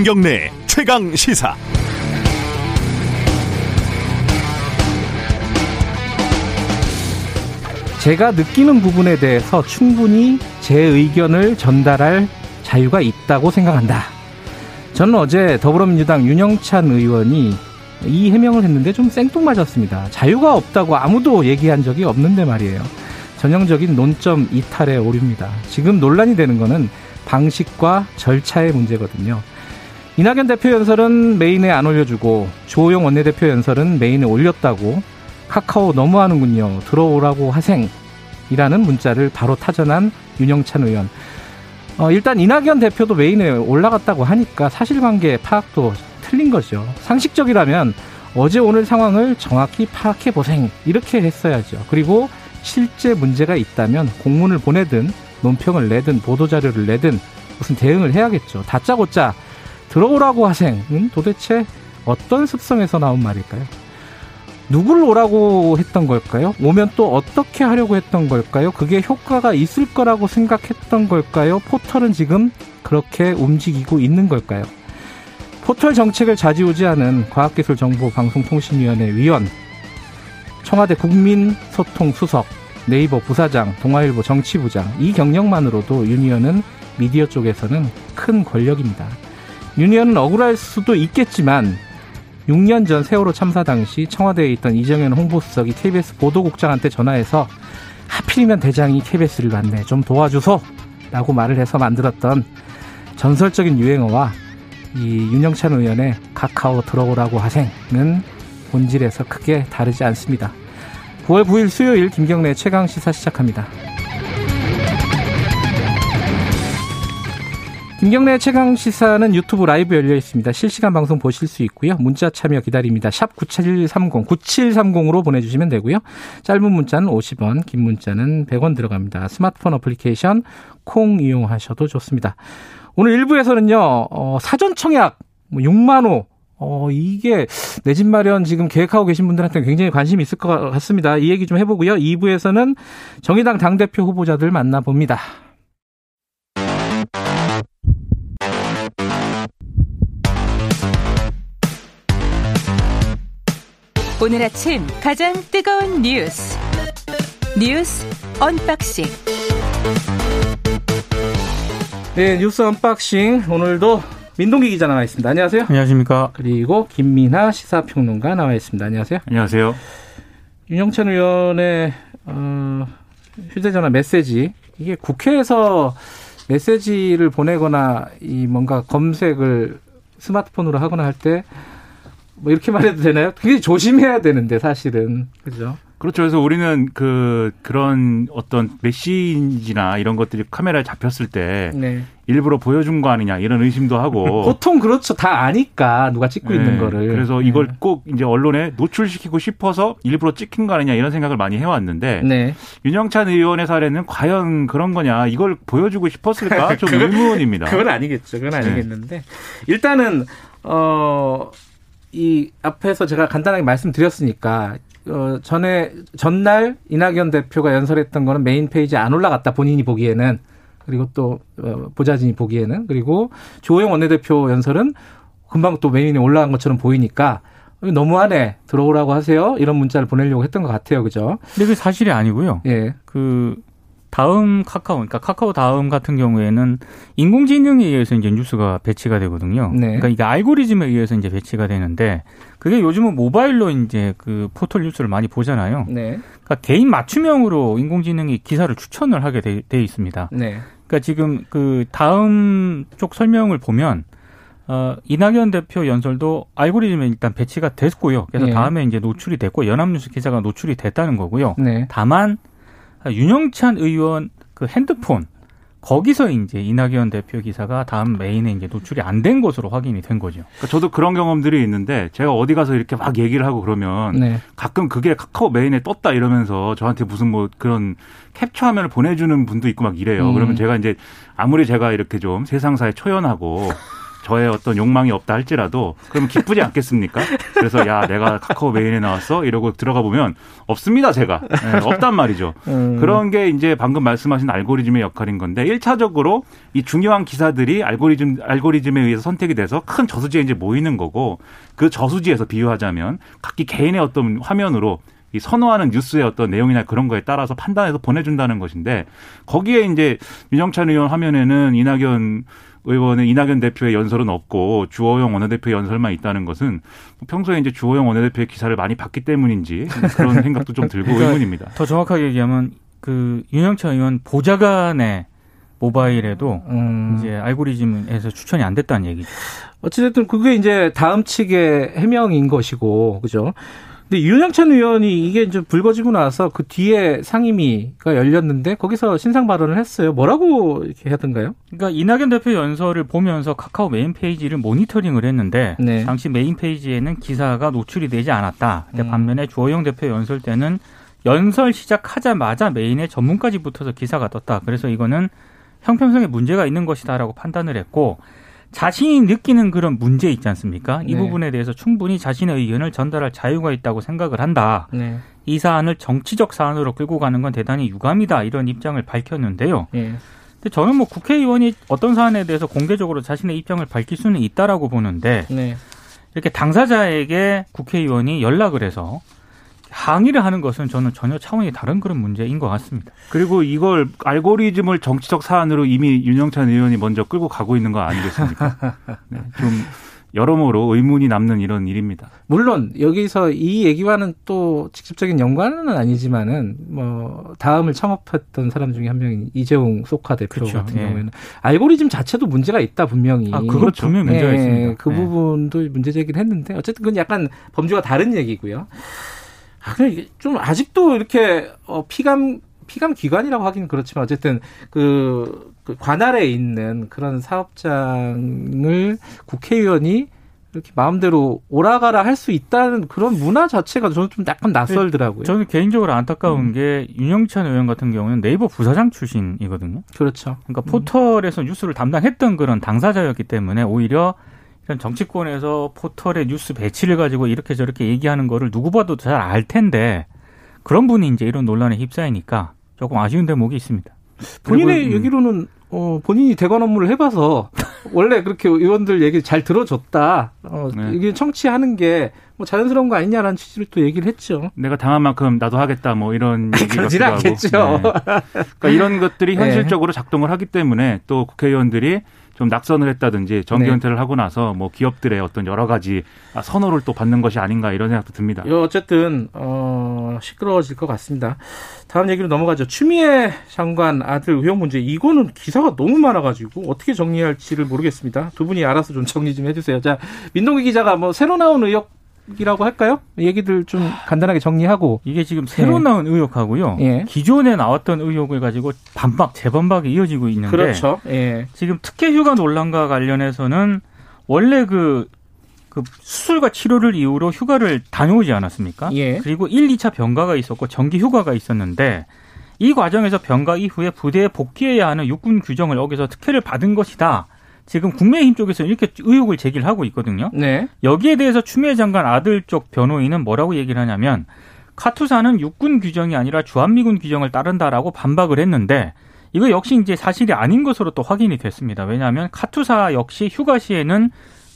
김경래 최강 시사. 제가 느끼는 부분에 대해서 충분히 제 의견을 전달할 자유가 있다고 생각한다. 저는 어제 더불어민주당 윤영찬 의원이 이 해명을 했는데 좀 생뚱맞았습니다. 자유가 없다고 아무도 얘기한 적이 없는데 말이에요. 전형적인 논점 이탈의 오류입니다. 지금 논란이 되는 거는 방식과 절차의 문제거든요. 이낙연 대표 연설은 메인에 안 올려주고 조호영 원내대표 연설은 메인에 올렸다고 카카오 너무하는군요. 들어오라고 하생이라는 문자를 바로 타전한 윤영찬 의원. 어, 일단 이낙연 대표도 메인에 올라갔다고 하니까 사실관계 파악도 틀린 거죠. 상식적이라면 어제 오늘 상황을 정확히 파악해 보생 이렇게 했어야죠. 그리고 실제 문제가 있다면 공문을 보내든 논평을 내든 보도자료를 내든 무슨 대응을 해야겠죠. 다짜고짜 들어오라고 하생은 도대체 어떤 습성에서 나온 말일까요? 누굴 오라고 했던 걸까요? 오면 또 어떻게 하려고 했던 걸까요? 그게 효과가 있을 거라고 생각했던 걸까요? 포털은 지금 그렇게 움직이고 있는 걸까요? 포털 정책을 좌지우지하는 과학기술정보방송통신위원회 위원, 청와대 국민소통수석, 네이버 부사장, 동아일보 정치부장, 이 경력만으로도 윤 의원은 미디어 쪽에서는 큰 권력입니다. 윤 의원은 억울할 수도 있겠지만 6년 전 세월호 참사 당시 청와대에 있던 이정현 홍보수석이 KBS 보도국장한테 전화해서 하필이면 대장이 KBS를 봤네. 좀 도와주소. 라고 말을 해서 만들었던 전설적인 유행어와 이 윤영찬 의원의 카카오 들어오라고 하생은 본질에서 크게 다르지 않습니다. 9월 9일 수요일 김경래 최강 시사 시작합니다. 김경래 최강 시사는 유튜브 라이브 열려 있습니다. 실시간 방송 보실 수 있고요. 문자 참여 기다립니다. 샵 9730, 9730으로 보내주시면 되고요. 짧은 문자는 50원, 긴 문자는 100원 들어갑니다. 스마트폰 어플리케이션 콩 이용하셔도 좋습니다. 오늘 1부에서는요, 어, 사전 청약, 뭐 6만호, 어, 이게 내 집 마련 지금 계획하고 계신 분들한테 굉장히 관심이 있을 것 같습니다. 이 얘기 좀 해보고요. 2부에서는 정의당 당대표 후보자들 만나봅니다. 오늘 아침 가장 뜨거운 뉴스 뉴스 unboxing 네 뉴스 unboxing 오늘도 민동기 기자 나와 있습니다. 안녕하세요. 안녕하십니까. 그리고 김민아 시사평론가 나와 있습니다. 안녕하세요. 안녕하세요. 윤영찬 의원의 어, 휴대전화 메시지 이게 국회에서 메시지를 보내거나 이 뭔가 검색을 스마트폰으로 하거나 할 때 뭐 이렇게 말 해도 되나요? 굉장히 조심해야 되는데 사실은 그죠? 그렇죠. 그래서 우리는 그 그런 어떤 메시지나 이런 것들이 카메라에 잡혔을 때 네. 일부러 보여준 거 아니냐 이런 의심도 하고 보통 그렇죠. 다 아니까 누가 찍고 네. 있는 거를. 그래서 이걸 네. 꼭 이제 언론에 노출시키고 싶어서 일부러 찍힌 거 아니냐 이런 생각을 많이 해왔는데 네. 윤영찬 의원의 사례는 과연 그런 거냐 이걸 보여주고 싶었을까 좀 의문입니다. 그건 아니겠죠. 그건 아니겠는데 일단은 어. 이 앞에서 제가 간단하게 말씀드렸으니까 어 전에 전날 이낙연 대표가 연설했던 거는 메인 페이지에 안 올라갔다 본인이 보기에는 그리고 또 어, 보좌진이 보기에는 그리고 조호영 원내대표 연설은 금방 또 메인에 올라간 것처럼 보이니까 너무하네 들어오라고 하세요 이런 문자를 보내려고 했던 것 같아요 그죠? 근데 그 사실이 아니고요. 예. 그 다음 카카오, 그러니까 카카오 다음 같은 경우에는 인공지능에 의해서 이제 뉴스가 배치가 되거든요. 네. 그러니까 이게 알고리즘에 의해서 이제 배치가 되는데 그게 요즘은 모바일로 이제 그 포털 뉴스를 많이 보잖아요. 네. 그러니까 개인 맞춤형으로 인공지능이 기사를 추천을 하게 돼, 돼 있습니다. 네. 그러니까 지금 그 다음 쪽 설명을 보면 어, 이낙연 대표 연설도 알고리즘에 일단 배치가 됐고요. 그래서 네. 다음에 이제 노출이 됐고 연합뉴스 기사가 노출이 됐다는 거고요. 네. 다만 윤영찬 의원 그 핸드폰 거기서 이제 이낙연 대표 기사가 다음 메인에 이제 노출이 안 된 것으로 확인이 된 거죠. 그러니까 저도 그런 경험들이 있는데 제가 어디 가서 이렇게 막 얘기를 하고 그러면 네. 가끔 그게 카카오 메인에 떴다 이러면서 저한테 무슨 뭐 그런 캡처 화면을 보내주는 분도 있고 막 이래요. 음. 그러면 제가 이제 아무리 제가 이렇게 좀 세상사에 초연하고 저의 어떤 욕망이 없다 할지라도 그러면 기쁘지 않겠습니까? 그래서 야 내가 카카오 메인에 나왔어 이러고 들어가 보면 없습니다 제가 네, 없단 말이죠. 음. 그런 게 이제 방금 말씀하신 알고리즘의 역할인 건데 1차적으로 이 중요한 기사들이 알고리즘 알고리즘에 의해서 선택이 돼서 큰 저수지에 이제 모이는 거고 그 저수지에서 비유하자면 각기 개인의 어떤 화면으로 이 선호하는 뉴스의 어떤 내용이나 그런 거에 따라서 판단해서 보내준다는 것인데 거기에 이제 윤영찬 의원 화면에는 이낙연 의원은 이낙연 대표의 연설은 없고 주호영 원내대표의 연설만 있다는 것은 평소에 이제 주호영 원내대표의 기사를 많이 봤기 때문인지 그런 생각도 좀 들고 그러니까 의문입니다. 더 정확하게 얘기하면 그 윤영찬 의원 보좌관의 모바일에도 음. 이제 알고리즘에서 추천이 안 됐다는 얘기죠. 어찌됐든 그게 이제 다음 측의 해명인 것이고, 그죠? 근데 윤영찬 의원이 이게 이제 불거지고 나서 그 뒤에 상임위가 열렸는데 거기서 신상 발언을 했어요. 뭐라고 이렇게 하던가요? 그러니까 이낙연 대표 연설을 보면서 카카오 메인 페이지를 모니터링을 했는데 네. 당시 메인 페이지에는 기사가 노출이 되지 않았다. 음. 반면에 주호영 대표 연설 때는 연설 시작하자마자 메인에 전문까지 붙어서 기사가 떴다. 그래서 이거는 형평성에 문제가 있는 것이다라고 판단을 했고 자신이 느끼는 그런 문제 있지 않습니까? 이 네. 부분에 대해서 충분히 자신의 의견을 전달할 자유가 있다고 생각을 한다. 네. 이 사안을 정치적 사안으로 끌고 가는 건 대단히 유감이다. 이런 입장을 밝혔는데요. 네. 근데 저는 뭐 국회의원이 어떤 사안에 대해서 공개적으로 자신의 입장을 밝힐 수는 있다라고 보는데 네. 이렇게 당사자에게 국회의원이 연락을 해서 항의를 하는 것은 저는 전혀 차원이 다른 그런 문제인 것 같습니다. 그리고 이걸 알고리즘을 정치적 사안으로 이미 윤영찬 의원이 먼저 끌고 가고 있는 거 아니겠습니까? 네, 좀 여러모로 의문이 남는 이런 일입니다. 물론 여기서 이 얘기와는 또 직접적인 연관은 아니지만은 뭐 다음을 창업했던 사람 중에 한 명인 이재용 소카 대표 그렇죠. 같은 예. 경우에는 알고리즘 자체도 문제가 있다 분명히. 아, 그건 분명히 문제가 예, 있습니다. 그 예. 부분도 문제 제기를 했는데 어쨌든 그건 약간 범주가 다른 얘기고요. 아, 근데 좀 아직도 이렇게 어, 피감 피감 기관이라고 하기는 그렇지만 어쨌든 그, 그 관할에 있는 그런 사업장을 국회의원이 이렇게 마음대로 오라가라 할 수 있다는 그런 문화 자체가 저는 좀 약간 낯설더라고요. 저는 개인적으로 안타까운 음. 게 윤영찬 의원 같은 경우는 네이버 부사장 출신이거든요. 그렇죠. 그러니까 포털에서 음. 뉴스를 담당했던 그런 당사자였기 때문에 오히려 정치권에서 포털의 뉴스 배치를 가지고 이렇게 저렇게 얘기하는 거를 누구 봐도 잘 알 텐데 그런 분이 이제 이런 논란에 휩싸이니까 조금 아쉬운 대목이 있습니다. 본인의 음. 얘기로는 어, 본인이 대관 업무를 해봐서 원래 그렇게 의원들 얘기 잘 들어줬다. 어, 네. 이게 청취하는 게 뭐 자연스러운 거 아니냐라는 취지를 또 얘기를 했죠. 내가 당한 만큼 나도 하겠다 뭐 이런 얘기를 않겠죠. 네. 그러니까 이런 것들이 네. 현실적으로 작동을 하기 때문에 또 국회의원들이 좀 낙선을 했다든지 정기 네. 은퇴를 하고 나서 뭐 기업들의 어떤 여러 가지 선호를 또 받는 것이 아닌가 이런 생각도 듭니다. 어쨌든 어, 시끄러워질 것 같습니다. 다음 얘기로 넘어가죠. 추미애 장관 아들 의혹 문제 이거는 기사가 너무 많아가지고 어떻게 정리할지를 모르겠습니다. 두 분이 알아서 좀 정리 좀 해주세요. 자 민동기 기자가 뭐 새로 나온 의혹 이라고 할까요? 얘기들 좀 간단하게 정리하고 이게 지금 새로 예. 나온 의혹하고요. 예. 기존에 나왔던 의혹을 가지고 반박 재반박이 이어지고 있는데 그렇죠. 예. 지금 특혜 휴가 논란과 관련해서는 원래 그, 그 수술과 치료를 이유로 휴가를 다녀오지 않았습니까? 예. 그리고 1, 2차 병가가 있었고 정기 휴가가 있었는데 이 과정에서 병가 이후에 부대에 복귀해야 하는 육군 규정을 어겨서 특혜를 받은 것이다. 지금 국민의힘 쪽에서 이렇게 의혹을 제기를 하고 있거든요. 네. 여기에 대해서 추미애 장관 아들 쪽 변호인은 뭐라고 얘기를 하냐면 카투사는 육군 규정이 아니라 주한미군 규정을 따른다라고 반박을 했는데 이거 역시 이제 사실이 아닌 것으로 또 확인이 됐습니다. 왜냐하면 카투사 역시 휴가 시에는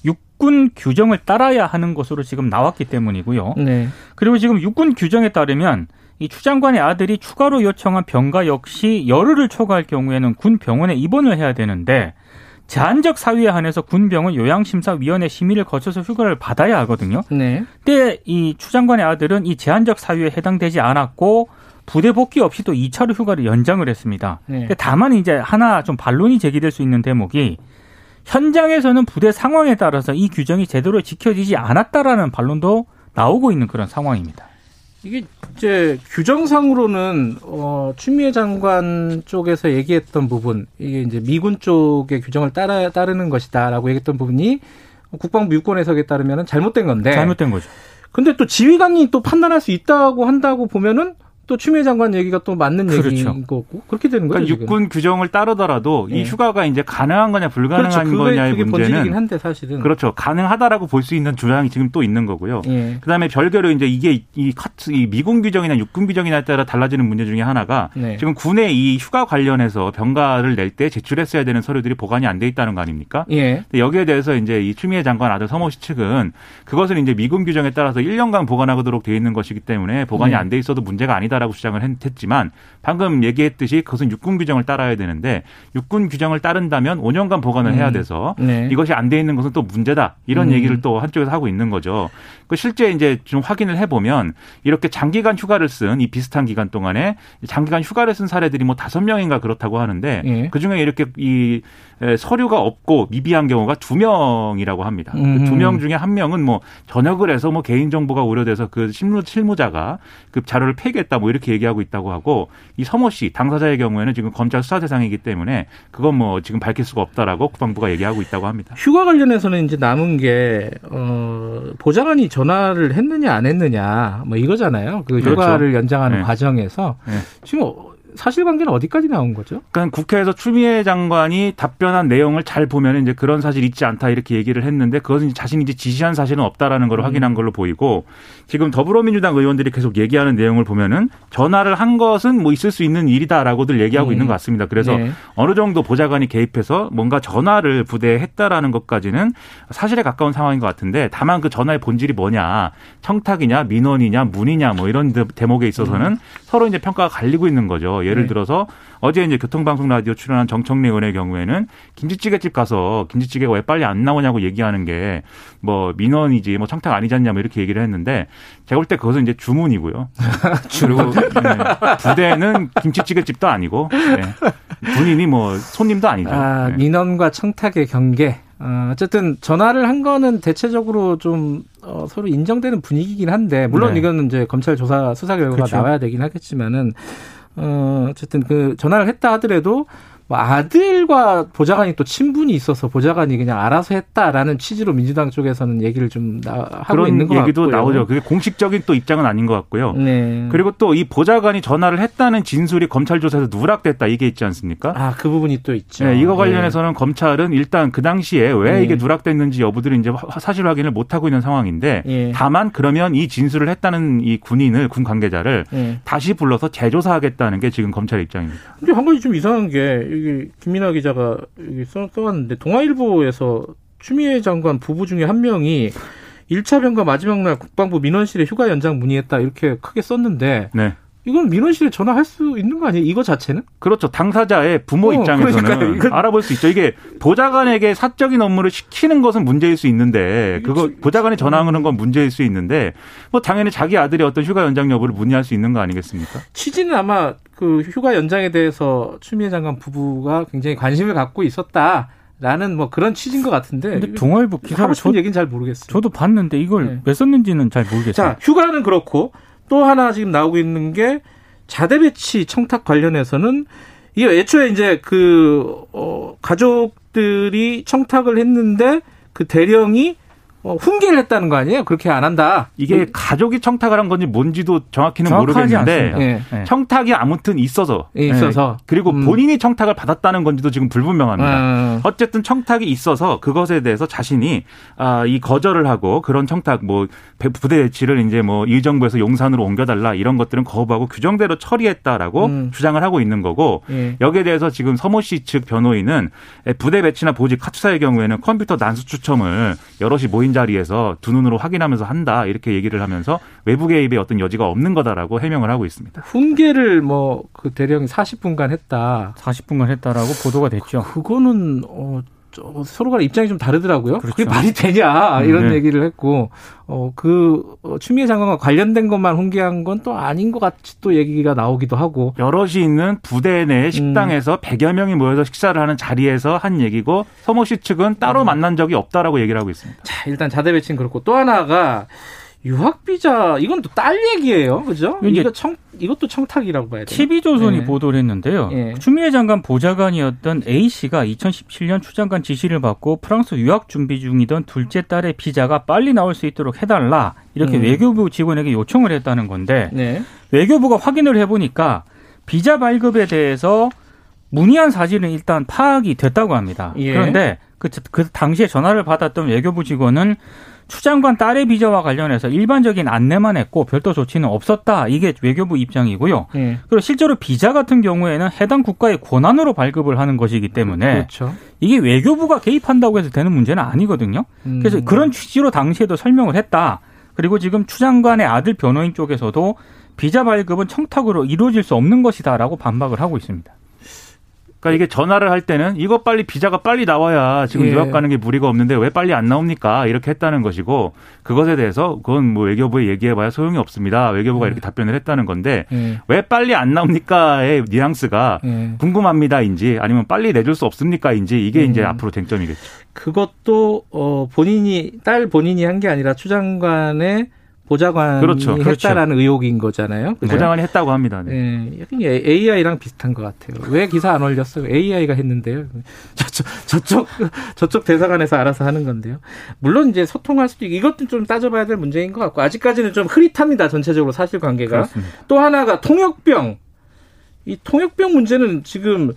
육군 규정을 따라야 하는 것으로 지금 나왔기 때문이고요. 네. 그리고 지금 육군 규정에 따르면 이 추장관의 아들이 추가로 요청한 병가 역시 열흘을 초과할 경우에는 군 병원에 입원을 해야 되는데 제한적 사유에 한해서 군병은 요양심사위원회 심의를 거쳐서 휴가를 받아야 하거든요. 네. 근데 이 추장관의 아들은 이 제한적 사유에 해당되지 않았고 부대 복귀 없이 또 2차로 휴가를 연장을 했습니다. 네. 다만 이제 하나 좀 반론이 제기될 수 있는 대목이 현장에서는 부대 상황에 따라서 이 규정이 제대로 지켜지지 않았다라는 반론도 나오고 있는 그런 상황입니다. 이게 이제 규정상으로는 어 추미애 장관 쪽에서 얘기했던 부분 이게 이제 미군 쪽의 규정을 따라 따르는 것이다라고 얘기했던 부분이 국방부 유권 해석에 따르면 잘못된 건데 잘못된 거죠. 근데 또 지휘관이 또 판단할 수 있다고 한다고 보면은 또 추미애 장관 얘기가 또 맞는 그렇죠. 얘기인 거고 그렇게 되는 거죠. 그러니까 육군 규정을 따르더라도 네. 이 휴가가 이제 가능한 거냐 불가능한 그렇죠. 거냐의 문제는 한데 사실은 그렇죠. 가능하다라고 볼 수 있는 주장이 지금 또 있는 거고요. 네. 그다음에 별개로 이제 이게 이, 카트, 이 미군 규정이나 육군 규정이냐에 따라 달라지는 문제 중에 하나가 네. 지금 군에 이 휴가 관련해서 병가를 낼 때 제출했어야 되는 서류들이 보관이 안 돼 있다는 거 아닙니까? 예. 여기에 대해서 이제 이 추미애 장관 아들 서모 씨 측은 그것을 이제 미군 규정에 따라서 1년간 보관하도록 돼 있는 것이기 때문에 보관이 네. 안돼 있어도 문제가 아니다 라고 주장을 했지만 방금 얘기했듯이 그것은 육군 규정을 따라야 되는데 육군 규정을 따른다면 5년간 보관을 음. 해야 돼서 네. 이것이 안 돼 있는 것은 또 문제다 이런 음. 얘기를 또 한쪽에서 하고 있는 거죠. 그 실제 이제 좀 확인을 해보면 이렇게 장기간 휴가를 쓴 이 비슷한 기간 동안에 장기간 휴가를 쓴 사례들이 뭐 다섯 명인가 그렇다고 하는데 예. 그 중에 이렇게 이 서류가 없고 미비한 경우가 두 명이라고 합니다. 그 음. 두명 중에 한 명은 뭐 전역을 해서 뭐 개인 정보가 우려돼서 그 실무 실무자가 그 자료를 폐기했다 뭐 이렇게 얘기하고 있다고 하고 이 서모 씨 당사자의 경우에는 지금 검찰 수사 대상이기 때문에 그건 뭐 지금 밝힐 수가 없다라고 국방부가 얘기하고 있다고 합니다. 휴가 관련해서는 이제 남은 게 어, 보좌관이 전화를 했느냐 안 했느냐 뭐 이거잖아요. 그 그렇죠. 휴가를 연장하는 네. 과정에서 네. 지금 사실관계는 어디까지 나온 거죠? 그러니까 국회에서 추미애 장관이 답변한 내용을 잘 보면 이제 그런 사실 있지 않다 이렇게 얘기를 했는데 그것은 자신이 이제 지시한 사실은 없다라는 걸 음. 확인한 걸로 보이고 지금 더불어민주당 의원들이 계속 얘기하는 내용을 보면은 전화를 한 것은 뭐 있을 수 있는 일이다라고들 얘기하고 음. 있는 것 같습니다. 그래서 네. 어느 정도 보좌관이 개입해서 뭔가 전화를 부대에 했다라는 것까지는 사실에 가까운 상황인 것 같은데 다만 그 전화의 본질이 뭐냐 청탁이냐 민원이냐 문이냐 뭐 이런 대목에 있어서는 음. 서로 이제 평가가 갈리고 있는 거죠. 예를 네. 들어서 어제 이제 교통방송 라디오 출연한 정청래 의원의 경우에는 김치찌개집 가서 김치찌개가 왜 빨리 안 나오냐고 얘기하는 게 뭐 민원이지 뭐 청탁 아니지 않냐 뭐 이렇게 얘기를 했는데 제가 볼 때 그것은 이제 주문이고요. 그리고 네. 부대는 김치찌개집도 아니고 네. 군인이 뭐 손님도 아니죠. 아, 네. 민원과 청탁의 경계. 어, 어쨌든 전화를 한 거는 대체적으로 좀 어, 서로 인정되는 분위기긴 한데 물론 네. 이거는 이제 검찰 조사 수사 결과가 그렇죠. 나와야 되긴 하겠지만은 어, 어쨌든 그 전화를 했다 하더라도 뭐 아들과 보좌관이 또 친분이 있어서 보좌관이 그냥 알아서 했다라는 취지로 민주당 쪽에서는 얘기를 좀 나, 하고 있는 것 얘기도 같고요. 나오죠. 그게 공식적인 또 입장은 아닌 것 같고요. 네. 그리고 또 이 보좌관이 전화를 했다는 진술이 검찰 조사에서 누락됐다 이게 있지 않습니까? 아, 그 부분이 또 있죠. 네, 이거 관련해서는 네. 검찰은 일단 그 당시에 왜 네. 이게 누락됐는지 여부들을 이제 사실 확인을 못 하고 있는 상황인데 네. 다만 그러면 이 진술을 했다는 이 군인을 군 관계자를 네. 다시 불러서 재조사하겠다는 게 지금 검찰 입장입니다. 근데 한 가지 좀 이상한 게 이게 김민아 기자가 써, 써왔는데 동아일보에서 추미애 장관 부부 중에 한 명이 1차 병가 마지막 날 국방부 민원실에 휴가 연장 문의했다 이렇게 크게 썼는데 네. 이건 민원실에 전화할 수 있는 거 아니에요? 이거 자체는? 그렇죠. 당사자의 부모 어, 입장에서는 알아볼 수 있죠. 이게 보좌관에게 사적인 업무를 시키는 것은 문제일 수 있는데 그거 보좌관이 전화하는 건 문제일 수 있는데 뭐 당연히 자기 아들이 어떤 휴가 연장 여부를 문의할 수 있는 거 아니겠습니까? 취지는 아마 그 휴가 연장에 대해서 추미애 장관 부부가 굉장히 관심을 갖고 있었다. 라는 뭐 그런 취지인 것 같은데. 근데 동아일보 기사를 저 얘기는 잘 모르겠어요. 저도 봤는데 이걸 네. 왜 썼는지는 잘 모르겠어요. 자, 휴가는 그렇고 또 하나 지금 나오고 있는 게 자대 배치 청탁 관련해서는 이게 애초에 이제 그, 어, 가족들이 청탁을 했는데 그 대령이 어, 훈계를 했다는 거 아니에요? 그렇게 안 한다. 이게 음. 가족이 청탁을 한 건지 뭔지도 정확히는 모르겠는데 네. 청탁이 아무튼 있어서 네. 있어서 그리고 음. 본인이 청탁을 받았다는 건지도 지금 불분명합니다. 음. 어쨌든 청탁이 있어서 그것에 대해서 자신이 아, 이 거절을 하고 그런 청탁 뭐 부대 배치를 이제 뭐 일정부에서 용산으로 옮겨달라 이런 것들은 거부하고 규정대로 처리했다라고 음. 주장을 하고 있는 거고 예. 여기에 대해서 지금 서모 씨 측 변호인은 부대 배치나 보직 카투사의 경우에는 컴퓨터 난수 추첨을 여럿이 모인 자리에서 두 눈으로 확인하면서 한다 이렇게 얘기를 하면서 외부 개입의 어떤 여지가 없는 거다라고 해명을 하고 있습니다. 훈계를 뭐 그 대령이 40분간 했다. 40분간 했다라고 보도가 됐죠. 그, 그거는 어 서로가 입장이 좀 다르더라고요. 그렇죠. 그게 말이 되냐 이런 네. 얘기를 했고 어그 어, 추미애 장관과 관련된 것만 훈계한 건 또 아닌 것 같이 또 얘기가 나오기도 하고 여럿이 있는 부대 내 식당에서 음. 100여 명이 모여서 식사를 하는 자리에서 한 얘기고 서모 씨 측은 따로 음. 만난 적이 없다라고 얘기를 하고 있습니다. 자 일단 자대 배치는 그렇고 또 하나가 유학 비자 이건 또 딸 얘기예요, 그죠? 이거 청 이것도 청탁이라고 봐야 돼요. TV조선이 네. 보도를 했는데요. 네. 추미애 장관 보좌관이었던 A 씨가 2017년 추장관 지시를 받고 프랑스 유학 준비 중이던 둘째 딸의 비자가 빨리 나올 수 있도록 해달라 이렇게 음. 외교부 직원에게 요청을 했다는 건데 네. 외교부가 확인을 해보니까 비자 발급에 대해서 문의한 사실은 일단 파악이 됐다고 합니다. 예. 그런데 그, 그 당시에 전화를 받았던 외교부 직원은 추 장관 딸의 비자와 관련해서 일반적인 안내만 했고 별도 조치는 없었다. 이게 외교부 입장이고요. 예. 그리고 실제로 비자 같은 경우에는 해당 국가의 권한으로 발급을 하는 것이기 때문에 그렇죠. 이게 외교부가 개입한다고 해서 되는 문제는 아니거든요. 음. 그래서 그런 취지로 당시에도 설명을 했다. 그리고 지금 추 장관의 아들 변호인 쪽에서도 비자 발급은 청탁으로 이루어질 수 없는 것이다라고 반박을 하고 있습니다. 그러니까 이게 전화를 할 때는 이거 빨리 비자가 빨리 나와야 지금 예. 유학 가는 게 무리가 없는데 왜 빨리 안 나옵니까? 이렇게 했다는 것이고 그것에 대해서 그건 뭐 외교부에 얘기해봐야 소용이 없습니다. 외교부가 예. 이렇게 답변을 했다는 건데 예. 왜 빨리 안 나옵니까의 뉘앙스가 예. 궁금합니다인지 아니면 빨리 내줄 수 없습니까인지 이게 이제 음. 앞으로 쟁점이겠죠. 그것도 어 본인이 딸 본인이 한 게 아니라 추 장관의 보좌관이 그렇죠. 그렇죠. 했다라는 의혹인 거잖아요. 그죠? 보좌관이 했다고 합니다. 네. 네. AI랑 비슷한 것 같아요. 왜 기사 안 올렸어요? AI가 했는데요. 저쪽, 저쪽, 저쪽 대사관에서 알아서 하는 건데요. 물론 이제 소통할 수도 있고 이것도 좀 따져봐야 될 문제인 것 같고 아직까지는 좀 흐릿합니다. 전체적으로 사실관계가. 그렇습니다. 또 하나가 통역병. 이 통역병 문제는 지금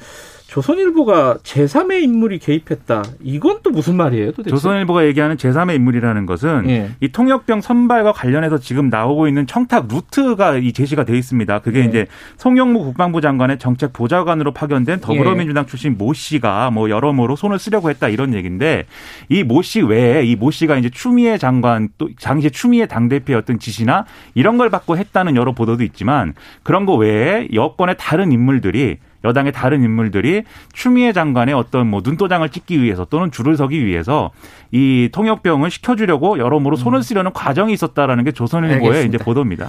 조선일보가 제3의 인물이 개입했다. 이건 또 무슨 말이에요? 도대체? 조선일보가 얘기하는 제3의 인물이라는 것은 예. 이 통역병 선발과 관련해서 지금 나오고 있는 청탁 루트가 이 제시가 돼 있습니다. 그게 예. 이제 송영무 국방부 장관의 정책 보좌관으로 파견된 더불어민주당 예. 출신 모 씨가 뭐 여러모로 손을 쓰려고 했다 이런 얘기인데 이 모 씨 외에 이 모 씨가 이제 추미애 장관 또 당시 추미애 당대표였던 지시나 이런 걸 받고 했다는 여러 보도도 있지만 그런 거 외에 여권의 다른 인물들이 여당의 다른 인물들이 추미애 장관의 어떤 뭐 눈도장을 찍기 위해서 또는 줄을 서기 위해서 이 통역병을 시켜주려고 여러모로 손을 쓰려는 과정이 있었다라는 게 조선일보의 이제 보도입니다.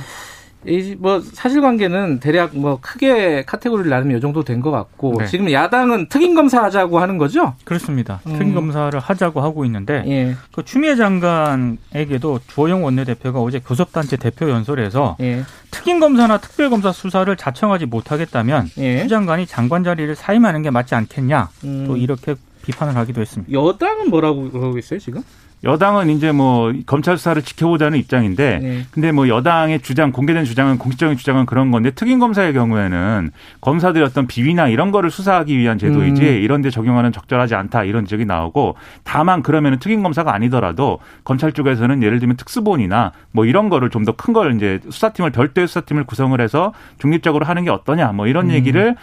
이 뭐 사실관계는 대략 뭐 크게 카테고리를 나누면 이 정도 된 것 같고 네. 지금 야당은 특임 검사 하자고 하는 거죠? 그렇습니다. 음. 특임 검사를 하자고 하고 있는데 예. 그 추미애 장관에게도 주호영 원내대표가 어제 교섭단체 대표 연설에서 예. 특임 검사나 특별 검사 수사를 자청하지 못하겠다면 예. 추 장관이 장관 자리를 사임하는 게 맞지 않겠냐 음. 또 이렇게 비판을 하기도 했습니다. 여당은 뭐라고 그러고 있어요 지금? 여당은 이제 뭐 검찰 수사를 지켜보자는 입장인데 네. 근데 뭐 여당의 주장 공개된 주장은 공식적인 주장은 그런 건데 특임 검사의 경우에는 검사들이 어떤 비위나 이런 거를 수사하기 위한 제도이지 음. 이런 데 적용하는 적절하지 않다 이런 지적이 나오고 다만 그러면은 특임 검사가 아니더라도 검찰 쪽에서는 예를 들면 특수본이나 뭐 이런 거를 좀 더 큰 걸 이제 수사팀을 별도의 수사팀을 구성을 해서 중립적으로 하는 게 어떠냐 뭐 이런 음. 얘기를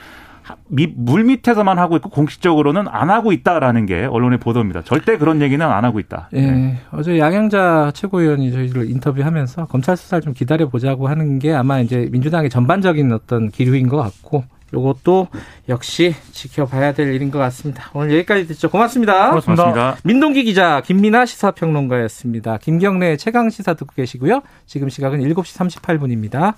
물 밑에서만 하고 있고 공식적으로는 안 하고 있다라는 게 언론의 보도입니다. 절대 그런 얘기는 안 하고 있다. 예. 네. 어제 양양자 최고위원이 저희를 인터뷰하면서 검찰 수사를 좀 기다려 보자고 하는 게 아마 이제 민주당의 전반적인 어떤 기류인 것 같고 요것도 역시 지켜봐야 될 일인 것 같습니다. 오늘 여기까지 듣죠. 고맙습니다. 고맙습니다. 고맙습니다. 민동기 기자, 김민아 시사평론가였습니다. 김경래 최강 시사 듣고 계시고요. 지금 시각은 7시 38분입니다.